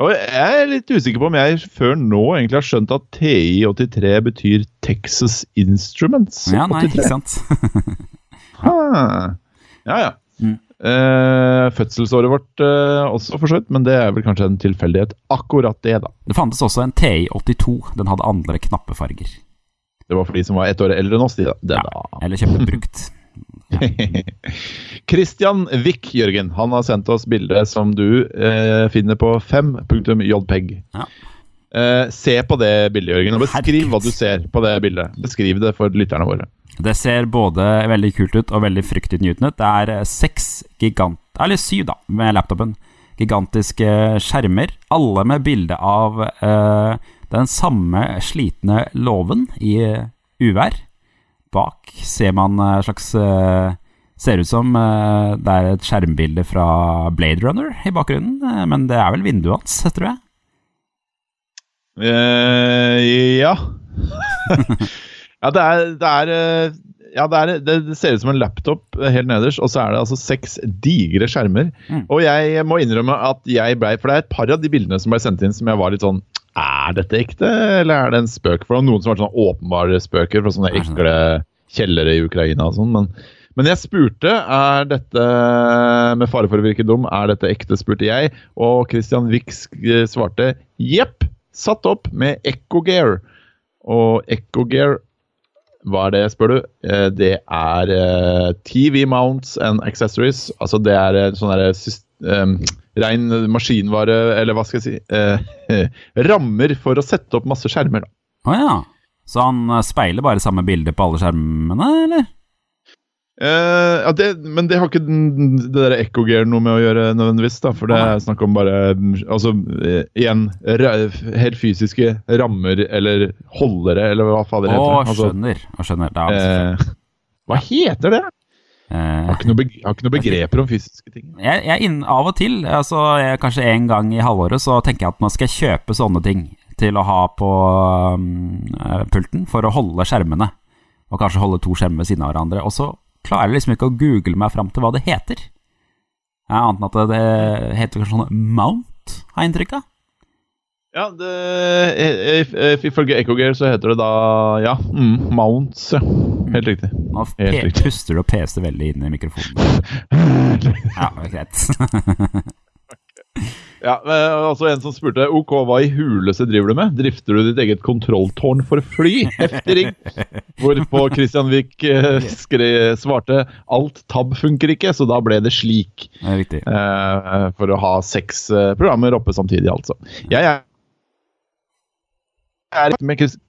Og jeg er litt usikker på om jeg før nå egentlig har skjønt at TI83 betyr Texas Instruments. Ja, nei, 83. ikke sant. Ah. Ja, ja. Mm. Uh, fødselsåret vårt uh, også, for så vidt, men det er vel kanskje en tilfeldighet. Akkurat det, da. Det fantes også en TI82. Den hadde andre knappefarger. Det var for de som var ett år eldre enn oss, de, da. Det, Ja, eller kjøpte brukt. Christian Wick, Jørgen, han har sendt oss bilde som du eh, finner på 5.jpeg. Ja. Eh, se på det bildet, Jørgen, og beskriv hva du ser på det bildet. Beskriv det for lytterne våre. Det ser både veldig kult ut og veldig fryktinngytende ut. Det er seks gigant... Eller syv, da, med laptopen. Gigantiske skjermer. Alle med bilde av eh, den samme slitne låven i eh, uvær. Bak ser man eh, slags eh, Ser ut som eh, det er et skjermbilde fra Blade Runner i bakgrunnen. men det er vel vinduet hans, tror jeg. Uh, ja. ja, det er, det er ja, det, er, det, ser ut som en laptop helt nederst, og så er det altså seks digre skjermer. Mm. Og jeg må innrømme at jeg blei For det er et par av de bildene som ble sendt inn som jeg var litt sånn Er dette ekte, eller er det en spøk? For det var noen som var sånn åpenbare spøker fra sånne ekle kjellere i Ukraina og sånn. Men, men jeg spurte er dette med fare for å virke dum, er dette ekte, spurte jeg. Og Christian Wix eh, svarte jepp, satt opp med Echogear. Og Echogear hva er det, spør du? Eh, Det er eh, TV mounts and accessories. Altså det er sånn derre em, Rein maskinvare, eller hva skal jeg si eh, Rammer for å sette opp masse skjermer, da. Å ja. Så han eh, speiler bare samme bilde på alle skjermene, eller? Eh, ja, det, men det har ikke det der ekkogear noe med å gjøre nødvendigvis, da. For det er snakk om bare Altså, eh, igjen Helt fysiske rammer eller holdere, eller hva fader det Å, heter. Altså, skjønner. Å, skjønner. Da, eh, hva heter det? Eh, har ikke noe, har ikke noe begreper om fysiske ting. jeg, jeg inn, av og til, altså jeg, kanskje en gang i halvåret, så tenker jeg at nå skal jeg kjøpe sånne ting til å ha på um, eh, pulten for å holde skjermene. Og kanskje holde to skjermer ved siden av hverandre. Og så klarer jeg liksom ikke å google meg fram til hva det heter. Annet enn at det, det heter kanskje sånn mount, har jeg inntrykk av. Ja, det, if, if, ifølge Ecogear så heter det da ja, mm, mounts. Ja. Helt riktig. Nå Helt riktig. puster du og peser veldig inn i mikrofonen. Ja, greit. Ja, eh, altså En som spurte OK, hva i huleste driver du med? Drifter du ditt eget kontrolltårn for fly? Heftig ring. Hvorpå Christian Wiik eh, svarte alt tab funker ikke, så da ble det slik. Er riktig. Eh, for å ha seks eh, programmer oppe samtidig, altså. Jeg er, er med Christian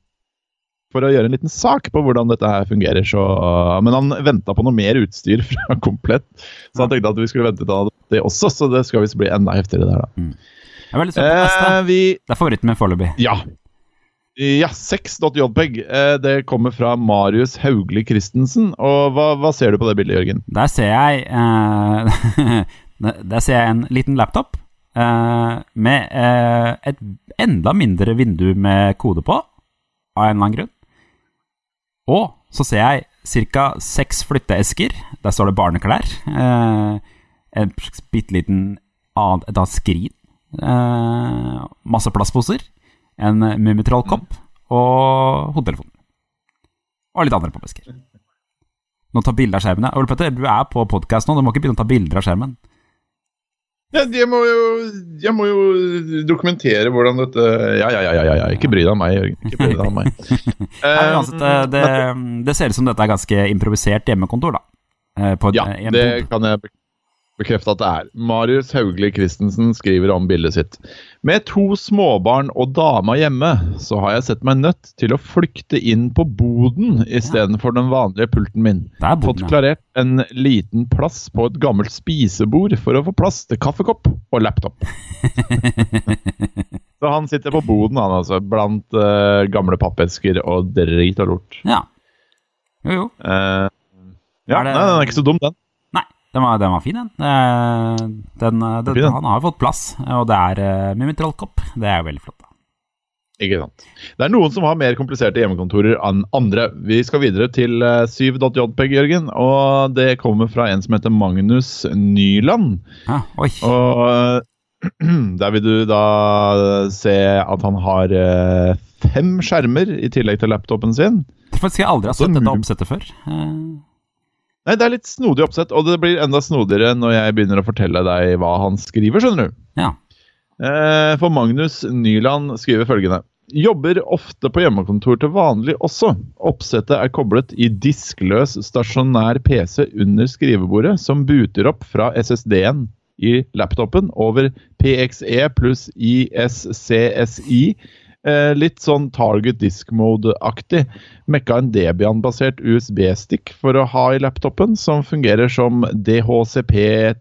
for å gjøre en liten sak på hvordan dette her fungerer. Så, men han venta på noe mer utstyr fra Komplett, så han tenkte at vi skulle vente til det også. Så det skal visst bli enda heftigere der, da. Jeg er veldig spent på neste. Eh, vi Det er favoritten min foreløpig. Ja. Ja, 6.jpeg. Eh, det kommer fra Marius Haugli Christensen. Og hva, hva, ser du på det bildet, Jørgen? Der ser jeg eh, Der ser jeg en liten laptop eh, med uh, et enda mindre vindu med kode på, av en eller annen grunn. Og så ser jeg ca. seks flytteesker. Der står det barneklær. Uh, en bitte liten et annet skrin. Masse plastposer en Mummitroll-kopp og hodetelefonen. Og litt andre pappesker. Nå tar bilde av skjermen. Ole Petter, du er på podkast nå, du må ikke begynne å ta bilder av skjermen. Ja, jeg, må jo, jeg må jo dokumentere hvordan dette Ja, ja, ja, ja, ja. ikke bry deg om meg, Jørgen. Ikke bry deg om meg. Nei, uansett, det, det, ser ut som dette er ganske improvisert hjemmekontor, da. Eh, på, ja, det kan jeg bekrefte at det er. Marius Haugli Christensen skriver om bildet sitt. Med to småbarn og dama hjemme, så har jeg sett meg nødt til å flykte inn på boden istedenfor ja. den vanlige pulten min. Boden, Fått klarert en liten plass på et gammelt spisebord for å få plass til kaffekopp og laptop. så han sitter på boden, han altså, blant uh, gamle pappesker og drit og lort. Ja. Jo, jo. Uh, ja, det... nei, den er ikke så dum, den. Den var, den var fin, den. den, den, eh, den, den. Han har fått plass, og det er uh, med trollkopp. Det er jo veldig flott. da. Ikke sant. Det er noen som har mer kompliserte hjemmekontorer enn andre. Vi skal videre til 7.jpg, Jørgen. Og det kommer fra en som heter Magnus Nyland. Ah, oi. Og der vil du da se at han har fem skjermer i tillegg til laptopen sin. Det faktisk jeg aldri har sett dette oppsettet før. Nei, Det er litt snodig oppsett, og det blir enda snodigere når jeg begynner å fortelle deg hva han skriver, skjønner du. Ja. Eh, for Magnus Nyland skriver følgende. Jobber ofte på hjemmekontor til vanlig også. Oppsettet er koblet i diskløs stasjonær PC under skrivebordet, som buter opp fra SSD-en i laptopen over PXE pluss ISCSI Eh, litt sånn target disk mode-aktig. Mekka en Debian-basert USB-stick for å ha i laptopen, som fungerer som DHCP,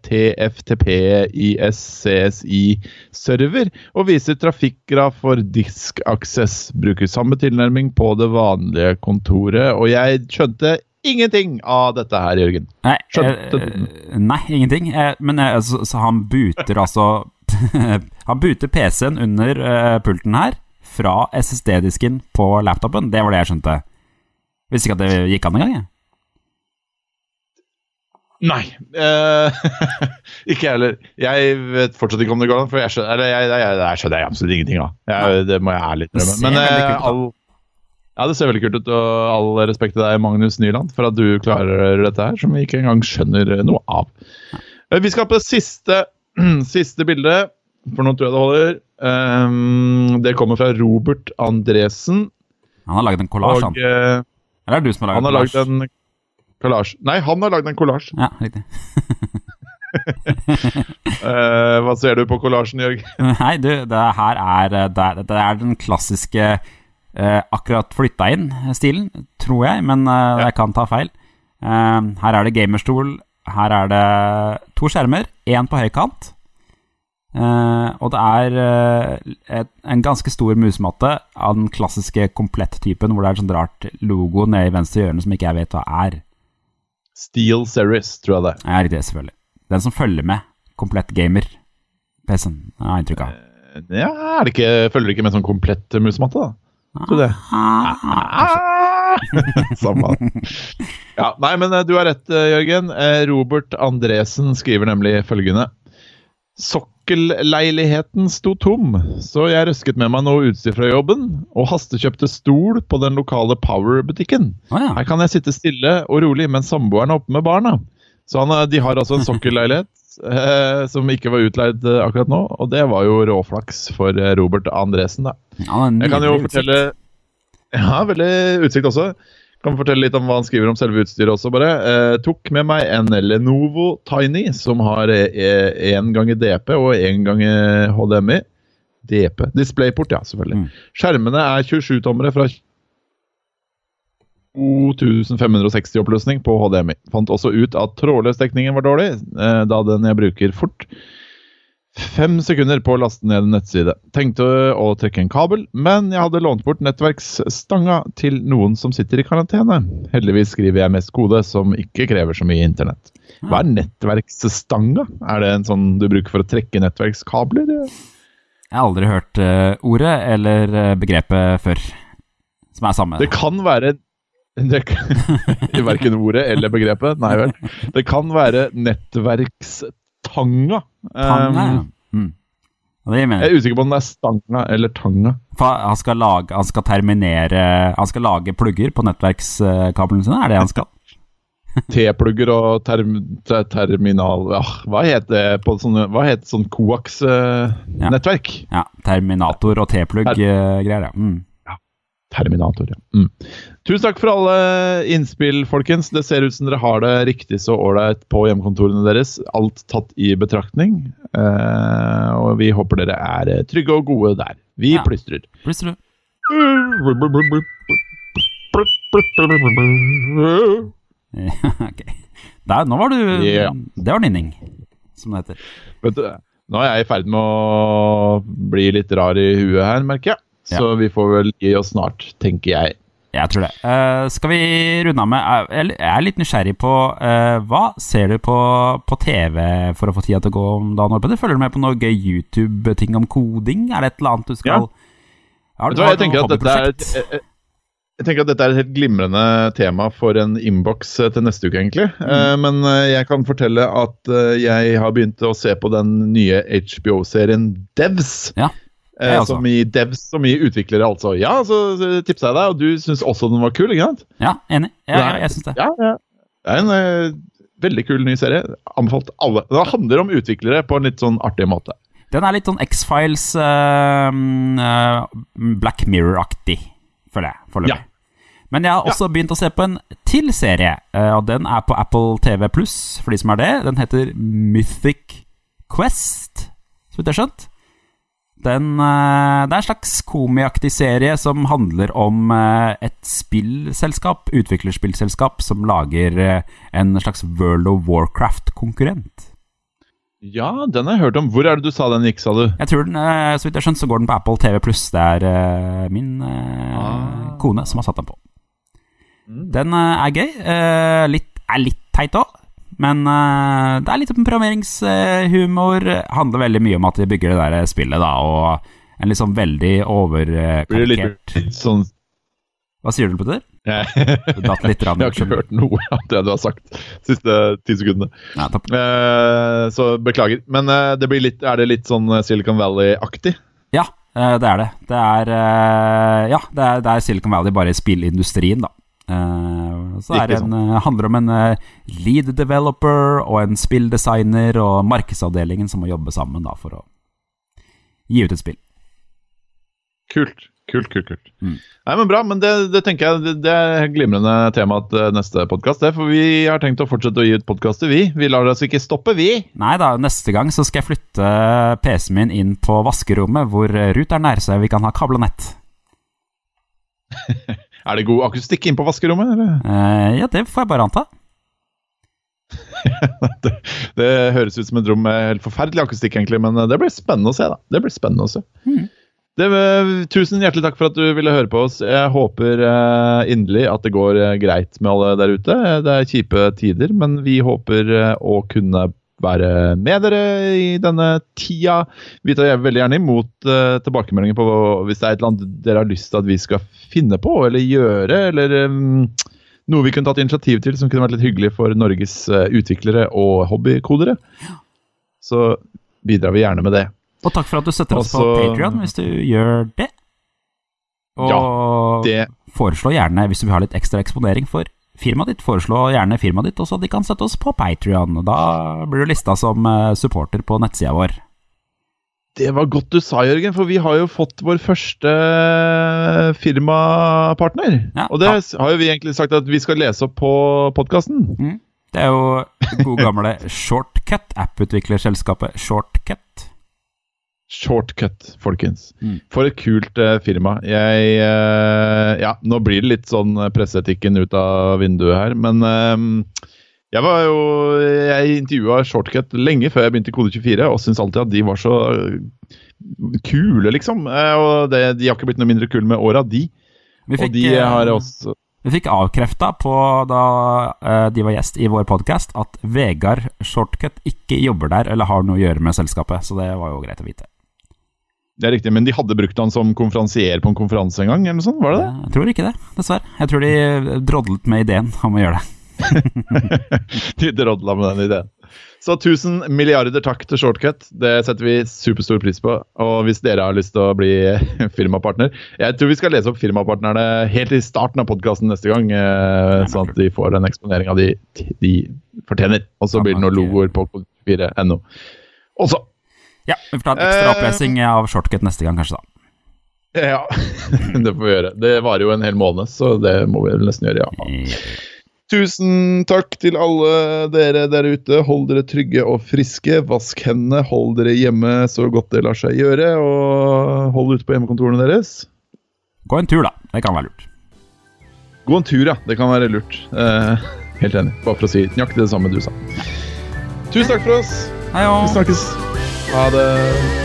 TFTP, ISCSI-server, og viser trafikkgraf for disk-aksess. Bruker samme tilnærming på det vanlige kontoret, og jeg skjønte ingenting av dette her, Jørgen. Nei, eh, nei ingenting. Eh, men eh, så, så, han buter altså Han buter PC-en under uh, pulten her fra SSD-disken på laptopen. Det var det jeg skjønte. Visste ikke at det gikk an engang, jeg. Nei. Uh, ikke jeg heller. Jeg vet fortsatt ikke om det går an, for jeg skjønner, eller jeg, jeg, jeg skjønner absolutt ingenting av. Det må jeg ærlig innrømme. Men uh, all, ja, det ser veldig kult ut, og all respekt til deg, Magnus Nyland, for at du klarer dette her, som vi ikke engang skjønner noe av. Uh, vi skal på det siste, siste bildet, for nå tror jeg det holder. Um, det kommer fra Robert Andresen. Han har lagd en kollasj, han. Uh, Eller er det du som har lagd en kollasj? Nei, han har lagd en kollasj. Ja, riktig. uh, hva ser du på kollasjen, Jørg? Nei, du, det her er, eh, det, det er den klassiske uh, akkurat flytta inn-stilen, tror jeg, men uh, ja. jeg kan ta feil. her er det gamerstol, her er det to skjermer, én på høykant. Uh, og det er uh, et, en ganske stor musematte av den klassiske komplett-typen, hvor det er et sånt rart logo nede i venstre hjørne som ikke jeg vet hva er. Steel Series, tror jeg det er. Ja, riktig, selvfølgelig. Den som følger med. Komplett gamer-PC-en, har jeg inntrykk av. Uh, ja, er det ikke, følger det ikke med sånn komplett musematte, da? Tror det. Ah, Samme. Ja, nei, men du har rett, Jørgen. Robert Andresen skriver nemlig følgende. Sokkelleiligheten sto tom, så jeg røsket med meg noe utstyr fra jobben og hastekjøpte stol på den lokale Power-butikken. Oh, ja. Her kan jeg sitte stille og rolig mens samboeren er oppe med barna. Så han, de har altså en sokkelleilighet eh, som ikke var utleid eh, akkurat nå, og det var jo råflaks for eh, Robert Andresen, da. Ja, jeg kan jo fortelle Ja, veldig utsikt også. Kan fortelle litt om hva han skriver om selve utstyret også, bare. Eh, tok med meg en Lenovo Tiny som har én gang ganger DP og én ganger HDMI. DP. Displayport, ja, selvfølgelig. Mm. Skjermene er 27-tommere fra 2560 oppløsning på HDMI. Fant også ut at trådløsdekningen var dårlig, eh, da den jeg bruker fort Fem sekunder på å laste ned en nettside. Tenkte å trekke en kabel, men jeg hadde lånt bort nettverksstanga til noen som sitter i karantene. Heldigvis skriver jeg mest kode som ikke krever så mye internett. Hva er nettverksstanga? Er det en sånn du bruker for å trekke nettverkskabler? Jeg har aldri hørt uh, ordet eller uh, begrepet før, som er samme. Det kan være det kan, Verken ordet eller begrepet. Nei vel. Det kan være nettverkstanga. Tanga, Tanga, ja. Mm. Jeg er usikker på om det er stanga eller tanga. Han skal, lage, han skal terminere Han skal lage plugger på nettverkskablene sine? Er det han skal? T-plugger og term, terminal ja, Hva heter det på sånne Hva heter sånn koaks-nettverk? Uh, ja. ja. Terminator og T-plugg-greier, uh, ja. Mm. Terminator, ja. Mm. Tusen takk for alle innspill, folkens. Det ser ut som dere har det riktig så ålreit på hjemmekontorene deres. Alt tatt i betraktning. Eh, og vi håper dere er trygge og gode der. Vi ja. plystrer. Plystrer. Der, nå var du yeah. Det var nynning, som det heter. Vet du, nå er jeg i ferd med å bli litt rar i huet her, merker jeg. Så ja. vi får vel gi oss snart, tenker jeg. Jeg tror det. Uh, skal vi runde av med Jeg er litt nysgjerrig på uh, Hva ser du på, på, TV for å få tida til å gå om dagen? Oppe? Følger du med på noe gøy YouTube-ting om koding? Er det et eller annet du skal ja. Har, du, jeg, tenker at dette er et, jeg, tenker at dette er et helt glimrende tema for en innboks eh, til neste uke, egentlig. Mm. Men jeg kan fortelle at jeg har begynt å se på den nye HBO-serien Devs. Ja. Eh, altså. Som i devs som i utviklere, altså. Ja, så tipsa jeg deg, og du syns også den var kul, ikke sant? Ja, enig. Ja, ja, jeg syns det. Ja, ja. Det er en uh, veldig kul ny serie. Anbefalt alle. Det handler om utviklere på en litt sånn artig måte. Den er litt sånn X-Files, uh, uh, Black Mirror-aktig, føler jeg. Foreløpig. Ja. Men jeg har også ja. begynt å se på en til serie, og den er på Apple TV Pluss, for de som er det. Den heter Mythic Quest, så vidt jeg har skjønt. Den, eh, det er en slags komiaktig serie som handler om eh, et spillselskap, utviklerspillselskap, som lager eh, en slags World of Warcraft-konkurrent. Ja, den har jeg hørt om. Hvor er det du sa den gikk, sa du? Jeg tror den, Så vidt jeg skjønner, så går den på Apple TV Pluss. Det er min ah. kone som har satt den på. Mm. Den er gøy. Litt, er litt teit òg. Men uh, det er litt programmeringshumor. Uh, handler veldig mye om at de bygger det der spillet, da, og en liksom veldig overkarikert sånn Hva sier du, Petter? du datt litt rann, Jeg har ikke hørt noe av det du har sagt de siste ti sekundene. Ja, uh, så beklager. Men det blir litt, er det litt sånn Silicon Valley-aktig? Ja, det er det. Det er, ja, det er, det er Silicon Valley bare i spillindustrien, da. Så det en, uh, handler om en uh, lead developer og en spilldesigner og markedsavdelingen som må jobbe sammen da, for å gi ut et spill. Kult. Kult, kult, kult. Mm. Nei, men Bra, men det, det tenker jeg det, det er glimrende tema til neste podkast. For vi har tenkt å fortsette å gi ut podkaster, vi. Vi lar oss ikke stoppe, vi. Nei da, neste gang så skal jeg flytte PC-en min inn på vaskerommet, hvor Ruth er nær, så vi kan ha kabla nett. Er det god akustikk inn på vaskerommet? Uh, ja, det får jeg bare anta. det, det, høres ut som et rom med helt forferdelig akustikk, egentlig, men det blir spennende å se. da. Det blir spennende å se. Mm. Det, tusen hjertelig takk for at du ville høre på oss. Jeg håper uh, inderlig at det går uh, greit med alle der ute. Det er kjipe tider, men vi håper å kunne være med dere i denne tida. Vi tar veldig gjerne imot uh, tilbakemeldinger på hvis det er et eller annet dere har lyst til at vi skal finne på eller gjøre, eller um, noe vi kunne tatt initiativ til som kunne vært litt hyggelig for Norges uh, utviklere og hobbykodere. Så bidrar vi gjerne med det. Og takk for at du setter oss på Patrion hvis du gjør det. Og ja, det... foreslå gjerne, hvis du vil ha litt ekstra eksponering for firmaet ditt. Foreslå gjerne firmaet ditt, og så de kan sette oss på Patrion. Da blir du lista som eh, supporter på nettsida vår. Det var godt du sa, Jørgen, for vi har jo fått vår første eh, firmapartner. Ja, og det ja. har jo vi egentlig sagt at vi skal lese opp på podkasten. Mm. Det er jo gode gamle Shortcut, apputviklerselskapet Shortcut. Shortcut, folkens. Mm. For et kult uh, firma. Jeg uh, Ja, nå blir det litt sånn presseetikken ut av vinduet her, men uh, Jeg var jo, jeg intervjua Shortcut lenge før jeg begynte i Kode24, og syntes alltid at de var så kule, liksom. Eh, Og det, de har ikke blitt noe mindre kule med åra, de. Vi Og de eh, har også Vi fikk avkrefta på da eh, de var gjest i vår podkast, at Vegard Shortcut ikke jobber der eller har noe å gjøre med selskapet. Så det var jo greit å vite. Det er riktig, men de hadde brukt han som konferansier på en konferanse en gang, eller noe sånt? Var det det? Jeg tror ikke det, dessverre. Jeg tror de drodlet med ideen om å gjøre det. De drodla med den ideen. Så 1000 milliarder takk til Shortcut. Det setter vi superstor pris på. Og hvis dere har lyst til å bli firmapartner Jeg tror vi skal lese opp firmapartnerne helt i starten av podkasten neste gang, eh, sånn at de får den eksponeringa de, de fortjener. Og så blir det noen logoer på kode4.no. Også. Ja, Vi får ta en ekstra Eh. opplesing av Shortcut neste gang, kanskje. da Ja, det får vi gjøre. Det varer jo en hel måned, så det må vi nesten gjøre, ja. Tusen takk til alle dere der ute. Hold dere trygge og friske. Vask hendene, hold dere hjemme så godt det lar seg gjøre. Og hold ute på hjemmekontorene deres. Gå en tur, da. Det kan være lurt. Gå en tur, ja. Det kan være lurt. Eh, helt enig. Bare for å si nøyaktig det samme du sa. Tusen takk for oss. Hei Vi snakkes. Ha det.